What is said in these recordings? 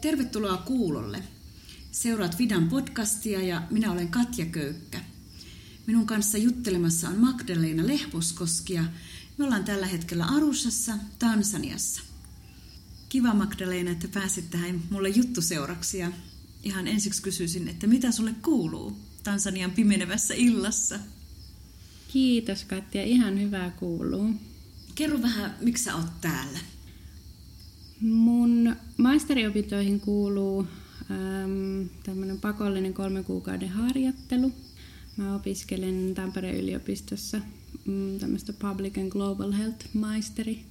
Tervetuloa kuulolle. Seuraat Vidan podcastia ja minä olen Katja Köykkä. Minun kanssa juttelemassa on Magdalena Lehvoskoski ja me ollaan tällä hetkellä Arushassa, Tansaniassa. Kiva Magdalena, että pääsit tähän mulle juttuseuraksi ja ihan ensiksi kysyisin, että mitä sulle kuuluu Tansanian pimenevässä illassa? Kiitos Katja, ihan hyvää kuuluu. Kerro vähän, miksi sä oot täällä? Mun maisteriopintoihin kuuluu ähm, tämmöinen pakollinen kolmen kuukauden harjoittelu. Mä opiskelen Tampereen yliopistossa mm, tämmöistä Public and Global Health maisteri,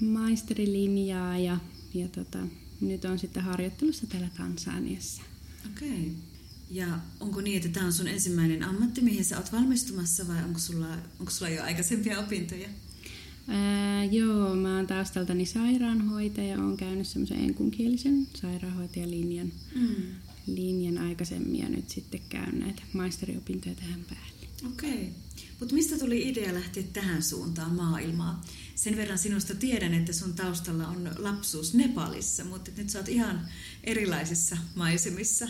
maisterilinjaa ja, ja tota, nyt on sitten harjoittelussa täällä Tansaniassa. Okei. Okay. Ja onko niin, että tämä on sun ensimmäinen ammatti, mihin sä oot valmistumassa vai onko sulla, onko sulla jo aikaisempia opintoja? Ää, joo, mä oon taustaltani sairaanhoitaja, oon käynyt semmoisen enkunkielisen sairaanhoitajalinjan mm. linjan aikaisemmin ja nyt sitten käyn näitä maisteriopintoja tähän päälle. Okei. Okay. Mutta mistä tuli idea lähteä tähän suuntaan maailmaa? Sen verran sinusta tiedän, että sun taustalla on lapsuus Nepalissa, mutta nyt sä oot ihan erilaisissa maisemissa.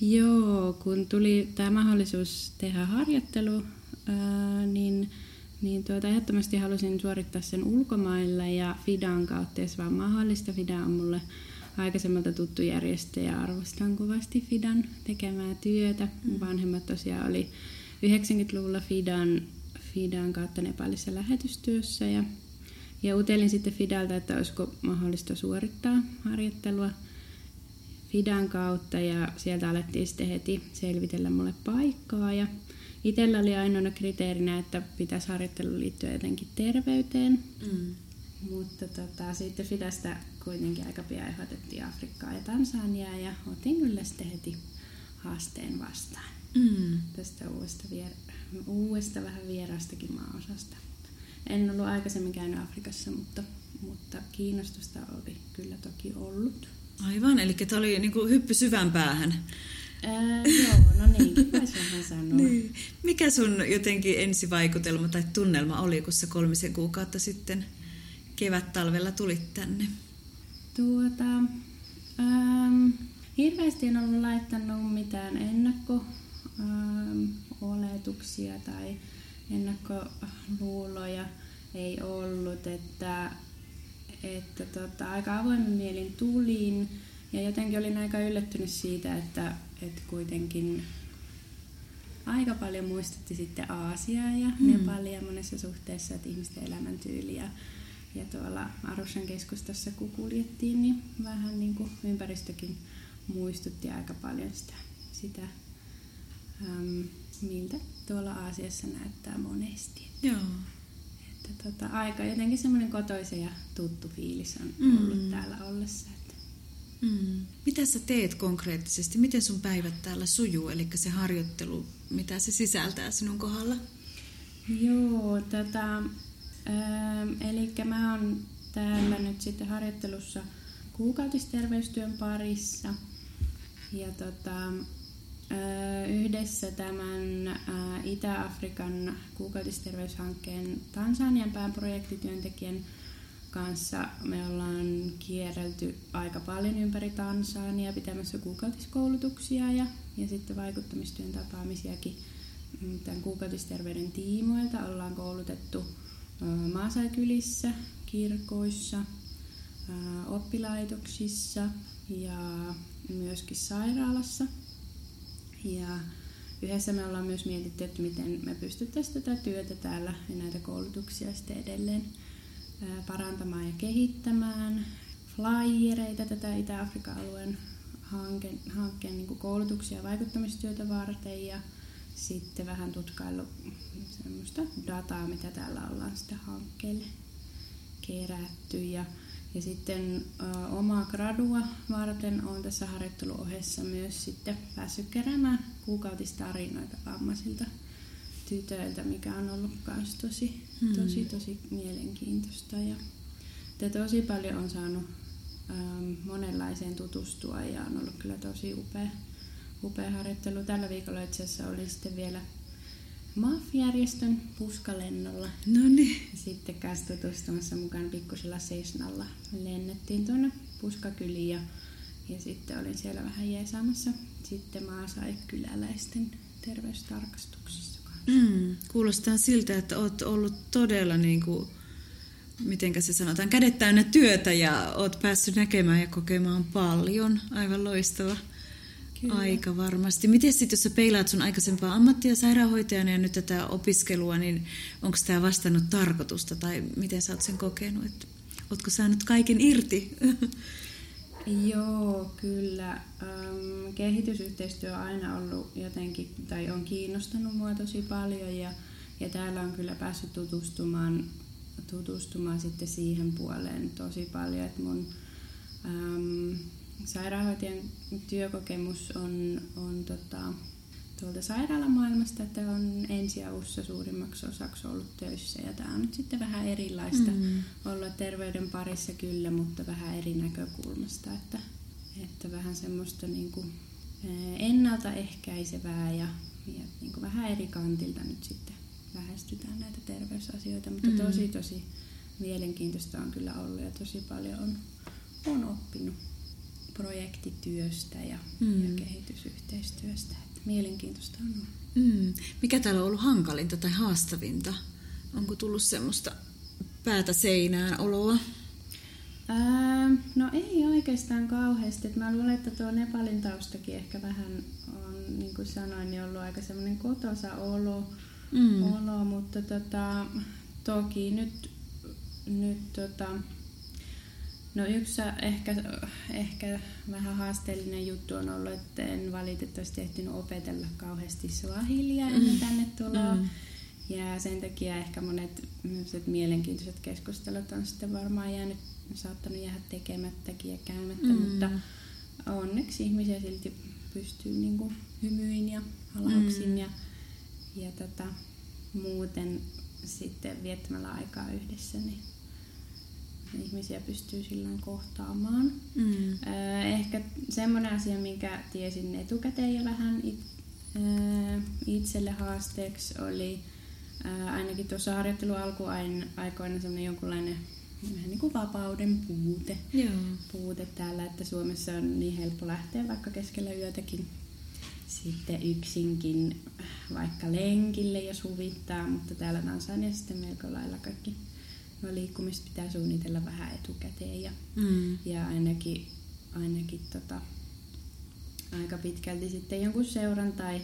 Joo, kun tuli tämä mahdollisuus tehdä harjoittelu, ää, niin niin tuota, ehdottomasti halusin suorittaa sen ulkomailla ja Fidan kautta, jos vaan mahdollista. Fida on mulle aikaisemmalta tuttu järjestö ja arvostan kovasti Fidan tekemää työtä. Mm. Vanhemmat tosiaan oli 90-luvulla Fidan, Fidan kautta Nepalissa lähetystyössä ja, ja utelin sitten Fidalta, että olisiko mahdollista suorittaa harjoittelua Fidan kautta ja sieltä alettiin sitten heti selvitellä mulle paikkaa ja Itellä oli ainoana kriteerinä, että pitäisi harjoittelu liittyä jotenkin terveyteen. Mm. Mutta tota, sitten Fidasta kuitenkin aika pian ehdotettiin Afrikkaa ja Tansaniaa ja otin kyllä sitten heti haasteen vastaan. Mm. Tästä uudesta, vier- uudesta vähän vieraastakin maaosasta. En ollut aikaisemmin käynyt Afrikassa, mutta, mutta kiinnostusta oli kyllä toki ollut. Aivan, eli tämä oli niin kuin hyppy syvän päähän. Ää, joo, no niin, sanoa. niin. Mikä sun jotenkin ensivaikutelma tai tunnelma oli, kun sä kolmisen kuukautta sitten kevät-talvella tulit tänne? Tuota, ähm, hirveästi en ollut laittanut mitään ennakko ähm, oletuksia tai ennakkoluuloja ei ollut, että, että tota, aika avoimen mielin tulin ja jotenkin olin aika yllättynyt siitä, että, että kuitenkin aika paljon muistutti sitten Aasiaa ja mm. Nepalia monessa suhteessa, että ihmisten elämäntyyli ja, ja tuolla Arushan keskustassa kun kuljettiin, niin vähän niin kuin ympäristökin muistutti aika paljon sitä, sitä äm, miltä tuolla Aasiassa näyttää monesti. Joo. Että tota, aika jotenkin semmoinen kotoisen ja tuttu fiilis on ollut mm. täällä ollessa. Mm. Mitä sä teet konkreettisesti? Miten sun päivät täällä sujuu? Eli se harjoittelu, mitä se sisältää sinun kohdalla? Joo, tota, ähm, eli mä oon täällä nyt sitten harjoittelussa kuukautisterveystyön parissa. Ja tota, äh, yhdessä tämän äh, Itä-Afrikan kuukautisterveyshankkeen Tansanian pääprojektityöntekijän kanssa me ollaan kierrelty aika paljon ympäri Tansania pitämässä kuukautiskoulutuksia ja, ja sitten vaikuttamistyön tapaamisiakin mm, tämän kuukautisterveyden tiimoilta. Ollaan koulutettu maasaikylissä, kirkoissa, oppilaitoksissa ja myöskin sairaalassa. Ja yhdessä me ollaan myös mietitty, että miten me pystyttäisiin tätä työtä täällä ja näitä koulutuksia sitten edelleen parantamaan ja kehittämään flyereita tätä Itä-Afrikan alueen hankkeen, hankkeen niin koulutuksia ja vaikuttamistyötä varten ja sitten vähän tutkailu semmoista dataa, mitä täällä ollaan sitä hankkeelle kerätty. Ja, ja sitten ö, omaa gradua varten on tässä harjoitteluohessa myös sitten päässyt keräämään kuukautistarinoita vammaisilta tytöiltä, mikä on ollut myös tosi, hmm. tosi, tosi mielenkiintoista. Ja, että tosi paljon on saanut ähm, monenlaiseen tutustua ja on ollut kyllä tosi upea, upea harjoittelu. Tällä viikolla itse asiassa oli sitten vielä MAF-järjestön puskalennolla. No niin. Sitten kanssa tutustumassa mukaan pikkusella Seisnalla. Lennettiin tuonne puskakyliin ja, ja sitten olin siellä vähän jeesaamassa sitten maasaikyläläisten terveystarkastuksissa. Mm, kuulostaa siltä, että olet ollut todella niin kuin, mitenkä se sanotaan, kädet täynnä työtä ja olet päässyt näkemään ja kokemaan paljon. Aivan loistava. Kyllä. Aika varmasti. Miten sitten, jos sä peilaat sun aikaisempaa ammattia sairaanhoitajana ja nyt tätä opiskelua, niin onko tämä vastannut tarkoitusta tai miten sä oot sen kokenut? Että, ootko saanut kaiken irti? Joo, kyllä. Ähm, kehitysyhteistyö on aina ollut jotenkin, tai on kiinnostanut mua tosi paljon ja, ja täällä on kyllä päässyt tutustumaan, tutustumaan sitten siihen puoleen tosi paljon, että mun ähm, sairaanhoitajan työkokemus on, on tota, tuolta sairaalamaailmasta, että on ensiavussa suurimmaksi osaksi ollut töissä ja tämä on nyt sitten vähän erilaista mm. olla terveyden parissa kyllä, mutta vähän eri näkökulmasta, että, että vähän semmoista niin kuin ennaltaehkäisevää ja, ja niin kuin vähän eri kantilta nyt sitten lähestytään näitä terveysasioita, mutta mm. tosi tosi mielenkiintoista on kyllä ollut ja tosi paljon on, on oppinut projektityöstä ja, mm. ja kehitysyhteistyöstä. Mielenkiintoista on ollut. Mm. Mikä täällä on ollut hankalinta tai haastavinta? Onko tullut semmoista päätä seinään oloa? Ää, no ei oikeastaan kauheasti. mä luulen, että tuo Nepalin taustakin ehkä vähän on, niin kuin sanoin, niin ollut aika semmoinen kotosa olo, mm. olo mutta tota, toki nyt, nyt tota, No yksi ehkä, ehkä vähän haasteellinen juttu on ollut, että en valitettavasti ehtinyt opetella kauheasti swahilia ennen mm. tänne tuloa. Mm. Ja sen takia ehkä monet mielenkiintoiset keskustelut on sitten varmaan jäänyt, saattanut jäädä tekemättäkin ja käymättä, mm. mutta onneksi ihmisiä silti pystyy niin kuin hymyin ja halauksin mm. ja, ja tota, muuten sitten viettämällä aikaa yhdessä, niin ihmisiä pystyy silloin kohtaamaan. Mm. Ehkä semmoinen asia, minkä tiesin etukäteen jo vähän it, itselle haasteeksi, oli ainakin tuossa harjoittelun alkuaikoina semmoinen jonkunlainen vähän niin kuin vapauden puute. Joo. puute täällä, että Suomessa on niin helppo lähteä vaikka keskellä yötäkin sitten yksinkin vaikka lenkille, jos huvittaa, mutta täällä Tansaniassa sitten melko lailla kaikki no liikkumista pitää suunnitella vähän etukäteen ja, mm. ja ainakin, ainakin tota, aika pitkälti sitten jonkun seuran tai,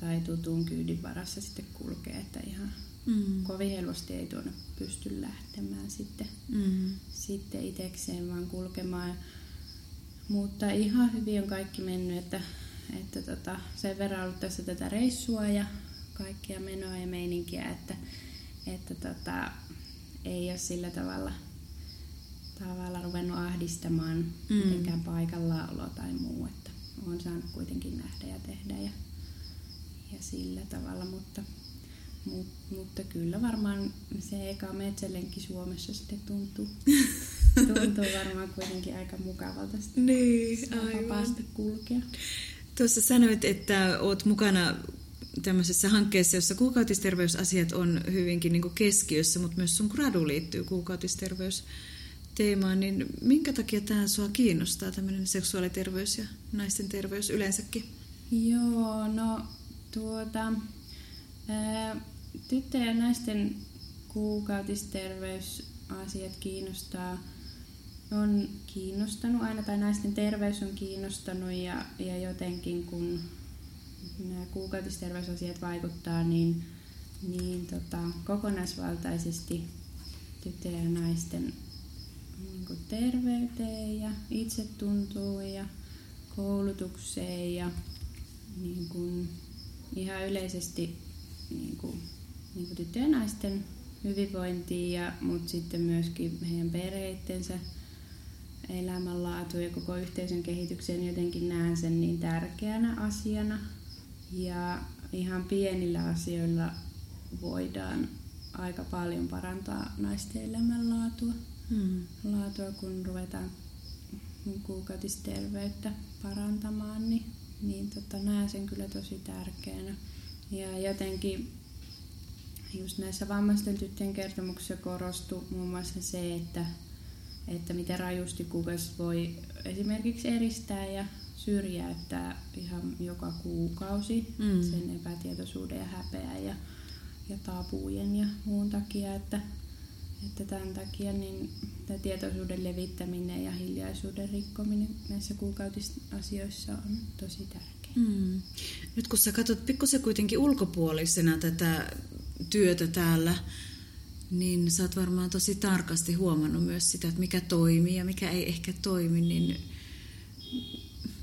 tai tutun kyydin varassa sitten kulkee, että ihan mm. kovin helposti ei tuonne pysty lähtemään sitten, mm. sitten itekseen vaan kulkemaan. Mutta ihan hyvin on kaikki mennyt, että, että tota, sen verran ollut tässä tätä reissua ja kaikkia menoa ja meininkiä, että, että tota, ei ole sillä tavalla, tavalla ruvennut ahdistamaan mm. mitenkään paikallaolo tai muu, että olen saanut kuitenkin nähdä ja tehdä ja, ja sillä tavalla, mutta, mut, mutta kyllä varmaan se eka metsälenki Suomessa sitten tuntuu, tuntuu varmaan kuitenkin aika mukavalta niin, vapaasti kulkea. Tuossa sanoit, että olet mukana tämmöisessä hankkeessa, jossa kuukautisterveysasiat on hyvinkin niin keskiössä, mutta myös sun gradu liittyy kuukautisterveysteemaan, niin minkä takia tämä sua kiinnostaa, tämmöinen seksuaaliterveys ja naisten terveys yleensäkin? Joo, no tuota, ää, tyttöjen ja naisten kuukautisterveysasiat kiinnostaa, on kiinnostanut aina, tai naisten terveys on kiinnostanut ja, ja jotenkin kun nämä kuukautisterveysasiat vaikuttaa niin, niin tota, kokonaisvaltaisesti tyttöjen ja naisten niin terveyteen ja itsetuntoon ja koulutukseen ja niin kuin, ihan yleisesti niin kuin, niin kuin tyttöjen ja naisten hyvinvointiin, ja, mutta sitten myöskin heidän perheittensä elämänlaatu ja koko yhteisön kehitykseen. Jotenkin näen sen niin tärkeänä asiana ja ihan pienillä asioilla voidaan aika paljon parantaa naisten elämänlaatua, hmm. laatua, kun ruvetaan kuukautisterveyttä parantamaan, niin, niin tota, näen sen kyllä tosi tärkeänä. Ja jotenkin just näissä vammaisten tyttöjen kertomuksissa korostui muun muassa se, että, että miten rajusti kukas voi esimerkiksi eristää ja syrjäyttää ihan joka kuukausi mm. sen epätietoisuuden ja häpeän ja, ja tapujen ja muun takia, että, että tämän takia niin tämä tietoisuuden levittäminen ja hiljaisuuden rikkominen näissä kuukautisasioissa on tosi tärkeää. Mm. Nyt kun sä katsot pikkusen kuitenkin ulkopuolisena tätä työtä täällä, niin sä oot varmaan tosi tarkasti huomannut myös sitä, että mikä toimii ja mikä ei ehkä toimi, niin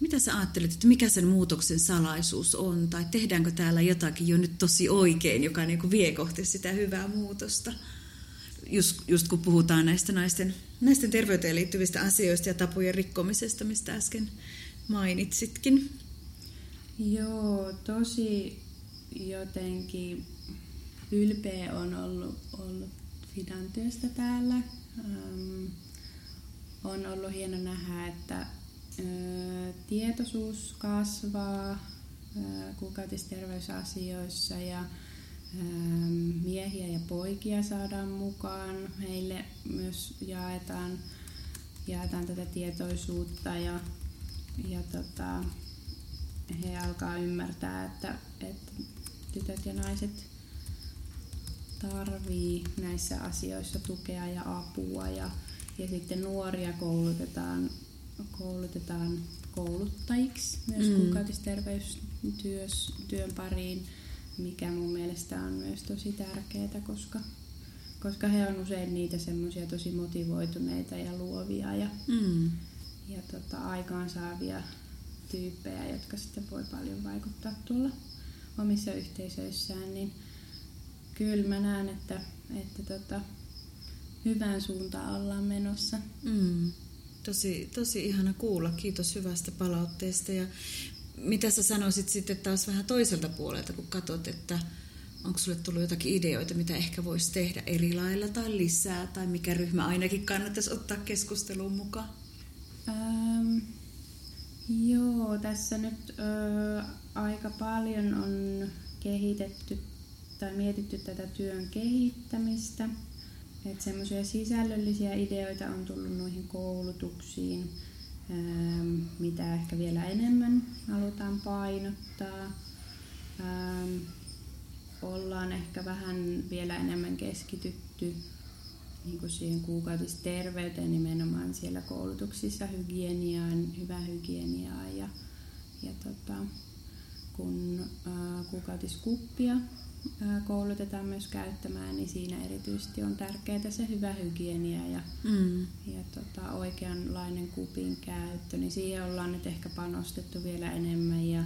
mitä sä ajattelet, että mikä sen muutoksen salaisuus on, tai tehdäänkö täällä jotakin jo nyt tosi oikein, joka niin kuin vie kohti sitä hyvää muutosta? Just, just kun puhutaan näistä naisten, naisten terveyteen liittyvistä asioista ja tapojen rikkomisesta, mistä äsken mainitsitkin. Joo, tosi jotenkin ylpeä on ollut, ollut Fidan työstä täällä. Ähm, on ollut hieno nähdä, että tietoisuus kasvaa kuukautisterveysasioissa ja miehiä ja poikia saadaan mukaan. Heille myös jaetaan, jaetaan tätä tietoisuutta ja, ja tota, he alkaa ymmärtää, että, että tytöt ja naiset tarvii näissä asioissa tukea ja apua ja, ja sitten nuoria koulutetaan, koulutetaan kouluttajiksi myös mm. kuukautisterveystyön pariin, mikä mun mielestä on myös tosi tärkeää, koska, koska he on usein niitä semmoisia tosi motivoituneita ja luovia ja, mm. ja tota, aikaansaavia tyyppejä, jotka sitten voi paljon vaikuttaa tuolla omissa yhteisöissään, niin kyllä mä näen, että, että tota, hyvään suuntaan ollaan menossa. Mm. Tosi, tosi ihana kuulla. Kiitos hyvästä palautteesta. Ja mitä sä sanoisit sitten taas vähän toiselta puolelta, kun katsot, että onko sulle tullut jotakin ideoita, mitä ehkä voisi tehdä eri lailla tai lisää, tai mikä ryhmä ainakin kannattaisi ottaa keskusteluun mukaan? Ähm, Joo, tässä nyt ö, aika paljon on kehitetty tai mietitty tätä työn kehittämistä. Että semmoisia sisällöllisiä ideoita on tullut noihin koulutuksiin, ö, mitä ehkä vielä enemmän halutaan painottaa. Ö, ollaan ehkä vähän vielä enemmän keskitytty niin kuin siihen kuukautisterveyteen nimenomaan siellä koulutuksissa, hygieniaan, hyvää hygieniaa ja, ja tota, kun ää, kuukautiskuppia ää, koulutetaan myös käyttämään, niin siinä erityisesti on tärkeää se hyvä hygienia ja, mm. ja tota, oikeanlainen kupin käyttö, niin siihen ollaan nyt ehkä panostettu vielä enemmän ja,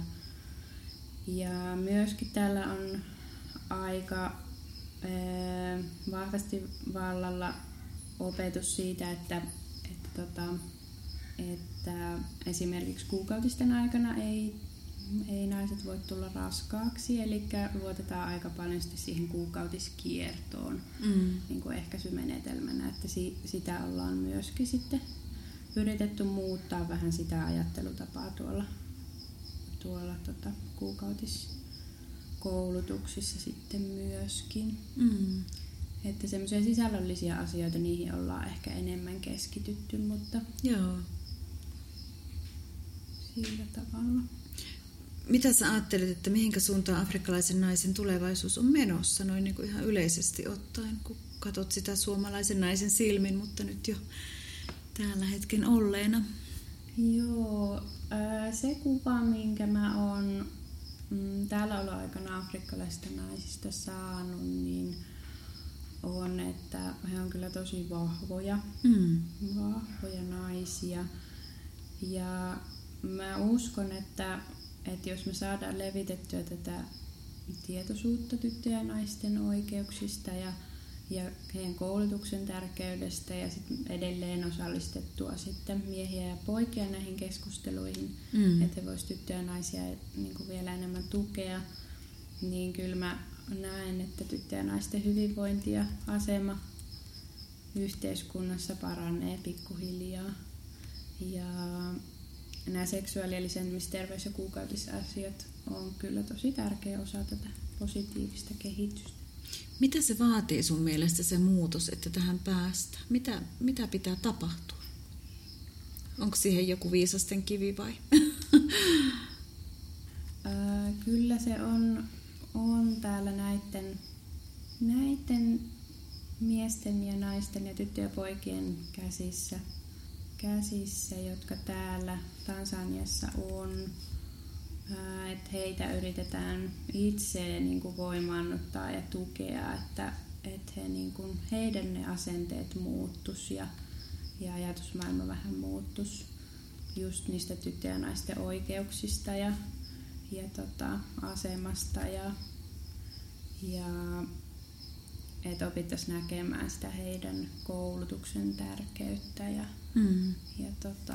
ja myöskin täällä on aika vahvasti vallalla opetus siitä, että, että, tota, että esimerkiksi kuukautisten aikana ei, ei naiset voi tulla raskaaksi, eli luotetaan aika paljon siihen kuukautiskiertoon mm. niin kuin ehkäisymenetelmänä, että si, sitä ollaan myöskin sitten yritetty muuttaa vähän sitä ajattelutapaa tuolla, tuolla tota, kuukautis koulutuksissa sitten myöskin. Mm. Että semmoisia sisällöllisiä asioita, niihin ollaan ehkä enemmän keskitytty, mutta Joo. sillä tavalla. Mitä sä ajattelet, että mihinkä suuntaan afrikkalaisen naisen tulevaisuus on menossa, noin niin kuin ihan yleisesti ottaen, kun katsot sitä suomalaisen naisen silmin, mutta nyt jo täällä hetken olleena? Joo, se kuva, minkä mä oon mm, täällä olla aikana afrikkalaisista naisista saanut, niin on, että he on kyllä tosi vahvoja, mm. vahvoja naisia. Ja mä uskon, että, että jos me saadaan levitettyä tätä tietoisuutta tyttöjen ja naisten oikeuksista ja ja heidän koulutuksen tärkeydestä ja sit edelleen osallistettua sitten miehiä ja poikia näihin keskusteluihin, mm. että he voisivat tyttöjä ja naisia niin kuin vielä enemmän tukea, niin kyllä mä näen, että tyttöjen ja naisten hyvinvointi ja asema yhteiskunnassa paranee pikkuhiljaa. Ja nämä seksuaali- ja lisääntymisterveys- ja kuukautisasiat on kyllä tosi tärkeä osa tätä positiivista kehitystä. Mitä se vaatii sun mielestä se muutos, että tähän päästä? Mitä, mitä pitää tapahtua? Onko siihen joku viisasten kivi vai? kyllä se on, on täällä näiden, näiden miesten ja naisten ja tyttöjen ja poikien käsissä, käsissä, jotka täällä Tansaniassa on. Että heitä yritetään itse niin kuin voimaannuttaa ja tukea, että, että he, niin kuin, heidän ne asenteet muuttus ja, ja ajatusmaailma vähän muuttus just niistä tyttöjen ja naisten oikeuksista ja, ja tota, asemasta ja, ja että opittaisiin näkemään sitä heidän koulutuksen tärkeyttä ja, mm. ja tota,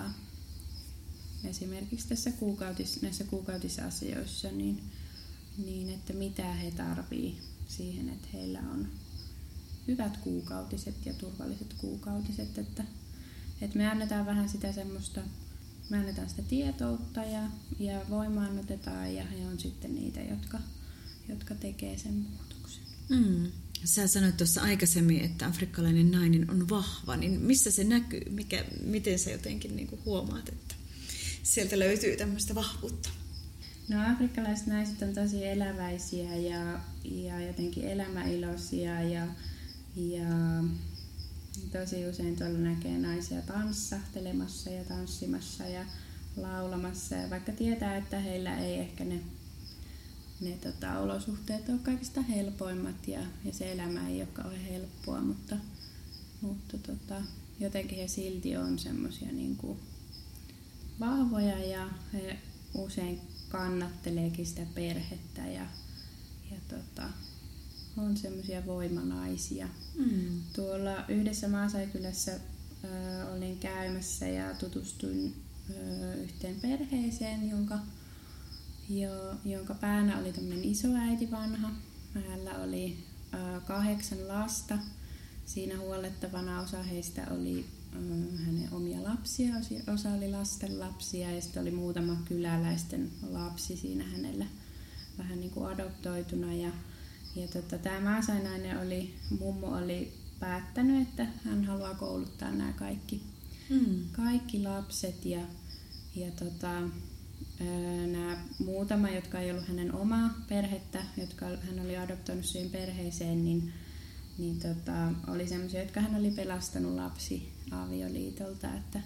esimerkiksi tässä kuukautis, näissä kuukautisasioissa, niin, niin että mitä he tarvii siihen, että heillä on hyvät kuukautiset ja turvalliset kuukautiset, että, että me annetaan vähän sitä semmoista, me annetaan sitä tietoutta ja, ja voimaannutetaan ja he on sitten niitä, jotka, jotka tekee sen muutoksen. Mm. Sä sanoit tuossa aikaisemmin, että afrikkalainen nainen on vahva, niin missä se näkyy? Mikä, miten sä jotenkin niin huomaat, että sieltä löytyy tämmöistä vahvuutta? No afrikkalaiset naiset on tosi eläväisiä ja, ja jotenkin elämäiloisia ja, ja tosi usein tuolla näkee naisia tanssahtelemassa ja tanssimassa ja laulamassa. Ja vaikka tietää, että heillä ei ehkä ne ne tota, olosuhteet on kaikista helpoimmat ja, ja se elämä ei ole kauhean helppoa, mutta, mutta tota, jotenkin he silti on semmoisia niin vahvoja ja he usein kannatteleekin sitä perhettä ja, ja tota, on semmoisia voimanaisia. Mm. Tuolla yhdessä Maasaikylässä ö, olin käymässä ja tutustuin ö, yhteen perheeseen, jonka jo, jonka päänä oli tämmöinen isoäiti vanha. Hänellä oli äh, kahdeksan lasta. Siinä huollettavana osa heistä oli äh, hänen omia lapsia, osa oli lasten lapsia ja sitten oli muutama kyläläisten lapsi siinä hänellä vähän niin kuin adoptoituna. Ja, ja tota, tämä maasainainen oli, mummo oli päättänyt, että hän haluaa kouluttaa nämä kaikki, mm. kaikki lapset ja, ja tota, nämä muutama, jotka ei ollut hänen omaa perhettä, jotka hän oli adoptoinut siihen perheeseen, niin, niin tota, oli sellaisia, jotka hän oli pelastanut lapsi avioliitolta, että,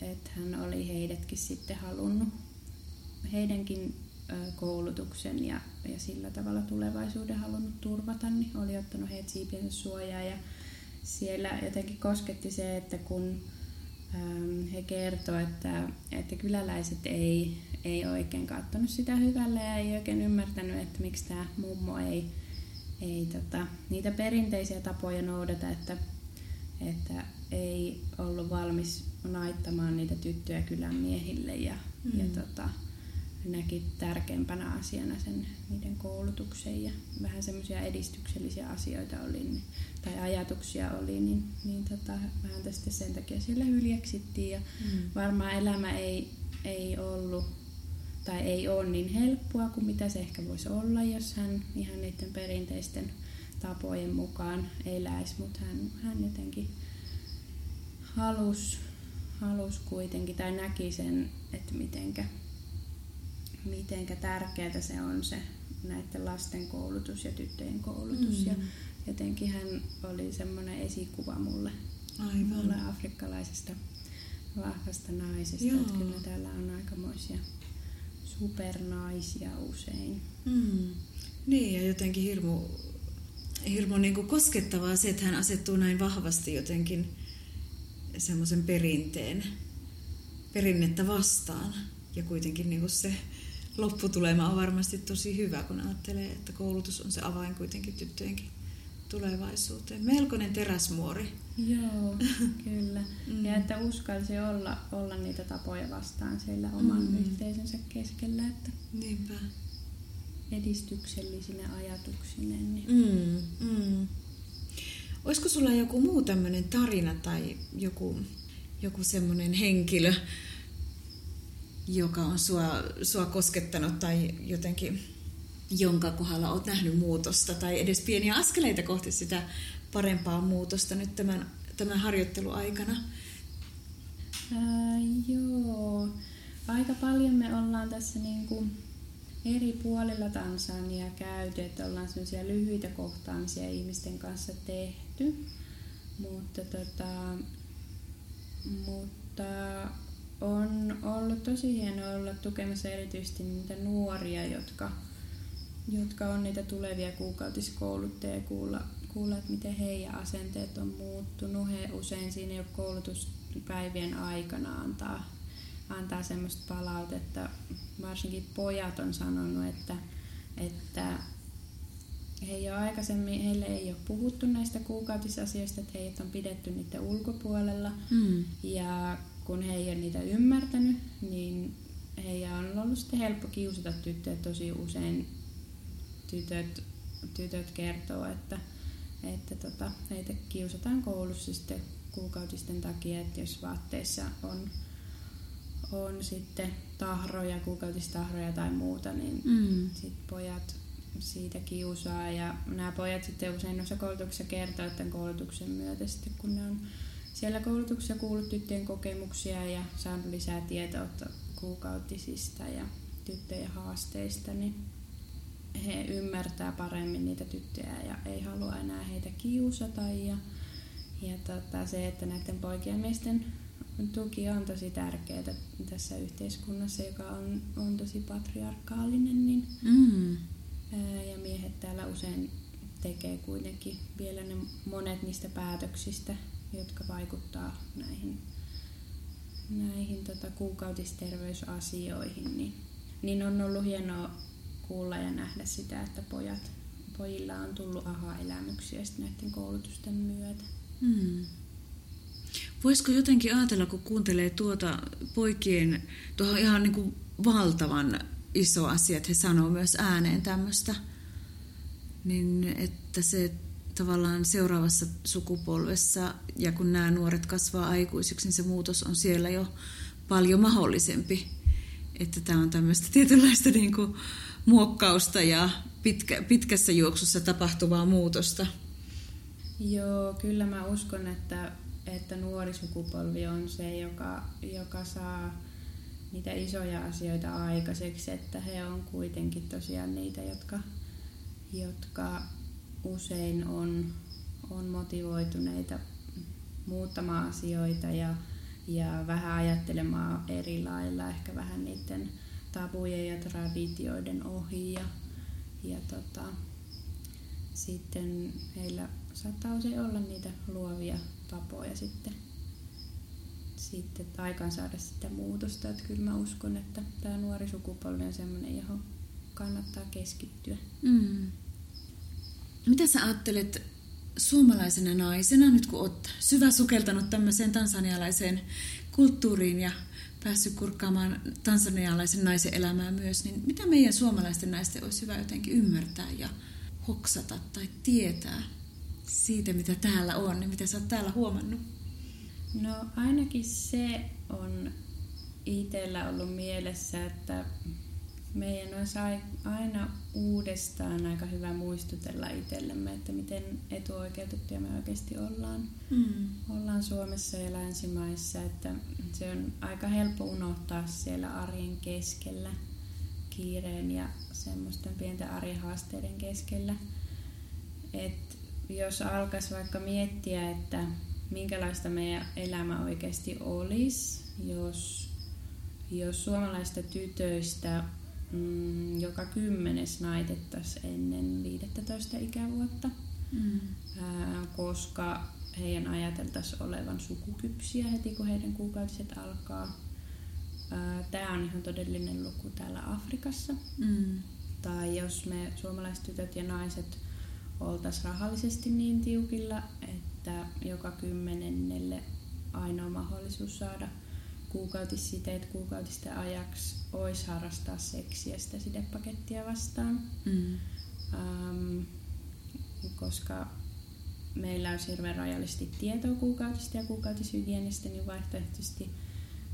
että hän oli heidätkin sitten halunnut heidänkin koulutuksen ja, ja sillä tavalla tulevaisuuden halunnut turvata, niin oli ottanut heidät siipiensä suojaa ja siellä jotenkin kosketti se, että kun he kertovat, että, että kyläläiset ei, ei oikein katsonut sitä hyvällä ja ei oikein ymmärtänyt, että miksi tämä mummo ei, ei tota, niitä perinteisiä tapoja noudata, että, että ei ollut valmis naittamaan niitä tyttöjä kylän miehille ja, mm. ja tota, näki tärkeimpänä asiana sen niiden koulutuksen ja vähän semmoisia edistyksellisiä asioita oli niin, tai ajatuksia oli, niin, niin tota, vähän tästä sen takia siellä hyljeksittiin ja mm. varmaan elämä ei, ei ollut tai ei ole niin helppoa kuin mitä se ehkä voisi olla, jos hän ihan niiden perinteisten tapojen mukaan eläisi, mutta hän, hän jotenkin halusi halus kuitenkin tai näki sen, että mitenkä miten tärkeää se on se näiden lasten koulutus ja tyttöjen koulutus. Mm. Ja jotenkin hän oli semmoinen esikuva mulle, Aivan. mulle afrikkalaisesta vahvasta naisesta. Joo. Että kyllä täällä on aikamoisia supernaisia usein. Mm. Niin ja jotenkin hirmu, hirmu niin kuin koskettavaa se, että hän asettuu näin vahvasti jotenkin semmoisen perinteen, perinnettä vastaan. Ja kuitenkin niin kuin se lopputulema on varmasti tosi hyvä, kun ajattelee, että koulutus on se avain kuitenkin tyttöjenkin tulevaisuuteen. Melkoinen teräsmuori. Joo, kyllä. mm. Ja että uskalsi olla, olla niitä tapoja vastaan siellä oman mm. yhteisönsä keskellä. Että Niinpä. Edistyksellisine ajatuksineen. Niin. Mm, mm. Olisiko sulla joku muu tämmöinen tarina tai joku, joku semmoinen henkilö, joka on sua, sua koskettanut tai jotenkin jonka kohdalla olet nähnyt muutosta tai edes pieniä askeleita kohti sitä parempaa muutosta nyt tämän, tämän harjoitteluaikana? Ää, joo, aika paljon me ollaan tässä niin kuin eri puolilla Tansania käyty, että ollaan sellaisia lyhyitä kohtaamisia ihmisten kanssa tehty. Mutta, tota, mutta on ollut tosi hienoa olla tukemassa erityisesti niitä nuoria, jotka, jotka on niitä tulevia kuukautiskouluttajia kuulla, kuulla, että miten heidän asenteet on muuttunut. He usein siinä jo koulutuspäivien aikana antaa, antaa semmoista palautetta. Varsinkin pojat on sanonut, että, että he ei ole aikaisemmin, heille ei ole puhuttu näistä kuukautisasioista, että heidät on pidetty niiden ulkopuolella. Mm. Ja kun he ei ole niitä ymmärtänyt, niin heidän on ollut sitten helppo kiusata tyttöjä. Tosi usein tytöt, tytöt kertoo, että, että tota, heitä kiusataan koulussa sitten kuukautisten takia, että jos vaatteissa on, on sitten tahroja, kuukautistahroja tai muuta, niin mm. sit pojat siitä kiusaa. Ja nämä pojat sitten usein noissa koulutuksissa kertoo tämän koulutuksen myötä sitten, kun ne on siellä koulutuksessa kuullut tyttöjen kokemuksia ja saanut lisää tietoa kuukautisista ja tyttöjen haasteista, niin he ymmärtää paremmin niitä tyttöjä ja ei halua enää heitä kiusata. Ja, ja tota, se, että näiden poikien miesten tuki on tosi tärkeää tässä yhteiskunnassa, joka on, on tosi patriarkaalinen, niin, mm. ää, ja miehet täällä usein tekee kuitenkin vielä ne monet niistä päätöksistä, jotka vaikuttaa näihin, näihin tota, kuukautisterveysasioihin, niin, niin on ollut hienoa kuulla ja nähdä sitä, että pojat, pojilla on tullut aha-elämyksiä näiden koulutusten myötä. Hmm. Voisiko jotenkin ajatella, kun kuuntelee tuota poikien, tuohon ihan niin kuin valtavan iso asia, että he sanoo myös ääneen tämmöistä, niin että se tavallaan seuraavassa sukupolvessa ja kun nämä nuoret kasvaa aikuisiksi, niin se muutos on siellä jo paljon mahdollisempi. Että tämä on tämmöistä tietynlaista niin kuin muokkausta ja pitkä, pitkässä juoksussa tapahtuvaa muutosta. Joo, kyllä mä uskon, että, että nuori sukupolvi on se, joka, joka saa niitä isoja asioita aikaiseksi, että he on kuitenkin tosiaan niitä, jotka, jotka usein on, on motivoituneita muuttamaan asioita ja, ja vähän ajattelemaan eri lailla, ehkä vähän niiden tabujen ja traditioiden ohi. Ja, ja tota, sitten heillä saattaa usein olla niitä luovia tapoja sitten, sitten aikaan saada sitä muutosta. Että kyllä mä uskon, että tämä nuori sukupolvi on sellainen, johon kannattaa keskittyä. Mm. Mitä sä ajattelet suomalaisena naisena, nyt kun oot syvä sukeltanut tämmöiseen tansanialaiseen kulttuuriin ja päässyt kurkkaamaan tansanialaisen naisen elämää myös, niin mitä meidän suomalaisten naisten olisi hyvä jotenkin ymmärtää ja hoksata tai tietää siitä, mitä täällä on, niin mitä sä oot täällä huomannut? No ainakin se on itsellä ollut mielessä, että meidän olisi aina uudestaan aika hyvä muistutella itsellemme, että miten etuoikeutettuja me oikeasti ollaan. Mm. Ollaan Suomessa ja länsimaissa, että se on aika helppo unohtaa siellä arjen keskellä, kiireen ja semmoisten pienten arjen keskellä. Et jos alkaisi vaikka miettiä, että minkälaista meidän elämä oikeasti olisi, jos, jos suomalaista tytöistä mm, joka kymmenes naitettaisiin ennen 15 ikävuotta, mm. ää, koska heidän ajateltaisiin olevan sukukypsiä heti kun heidän kuukautiset alkaa. Tämä on ihan todellinen luku täällä Afrikassa. Mm. Tai jos me suomalaiset tytöt ja naiset oltaisiin rahallisesti niin tiukilla, että joka kymmenennelle ainoa mahdollisuus saada kuukautissiteet kuukautisten ajaksi olisi harrastaa seksiä sitä sidepakettia vastaan. Mm. Um, koska meillä on hirveän rajallisesti tietoa kuukautista ja kuukautishygienistä, niin vaihtoehtoisesti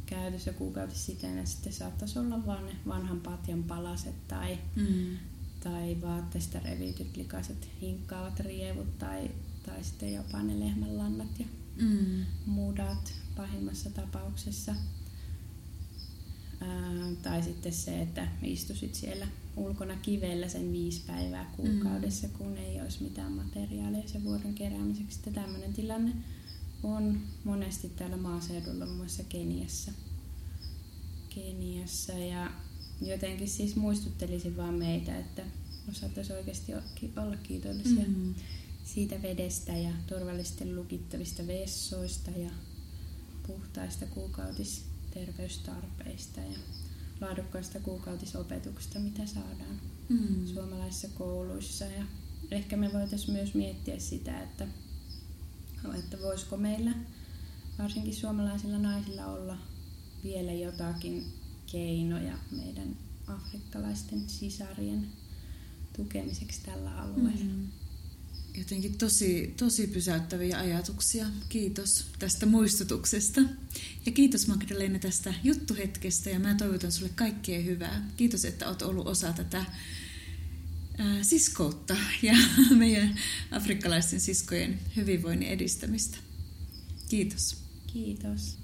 käytössä kuukautissiteenä sitten saattaisi olla vain ne vanhan patjan palaset tai, mm. tai vaatteista reviytyt likaset hinkkaavat rievut tai, tai sitten jopa ne lehmänlannat ja mm. mudat pahimmassa tapauksessa. Ää, tai sitten se, että istusit siellä ulkona kivellä sen viisi päivää kuukaudessa, mm. kun ei olisi mitään materiaalia sen vuoden keräämiseksi. Tämmöinen tilanne on monesti täällä maaseudulla, muun muassa Keniassa. Keniassa ja jotenkin siis muistuttelisin vaan meitä, että osattaisiin oikeasti olla kiitollisia mm-hmm. Siitä vedestä ja turvallisesti lukittavista vessoista ja puhtaista kuukautisterveystarpeista ja laadukkaista kuukautisopetuksesta, mitä saadaan mm. suomalaisissa kouluissa. Ja ehkä me voitaisiin myös miettiä sitä, että, että voisiko meillä, varsinkin suomalaisilla naisilla, olla vielä jotakin keinoja meidän afrikkalaisten sisarien tukemiseksi tällä alueella. Mm. Jotenkin tosi, tosi pysäyttäviä ajatuksia. Kiitos tästä muistutuksesta. Ja kiitos Magdalena tästä juttuhetkestä ja mä toivotan sulle kaikkea hyvää. Kiitos, että oot ollut osa tätä ää, siskoutta ja meidän afrikkalaisten siskojen hyvinvoinnin edistämistä. Kiitos. Kiitos.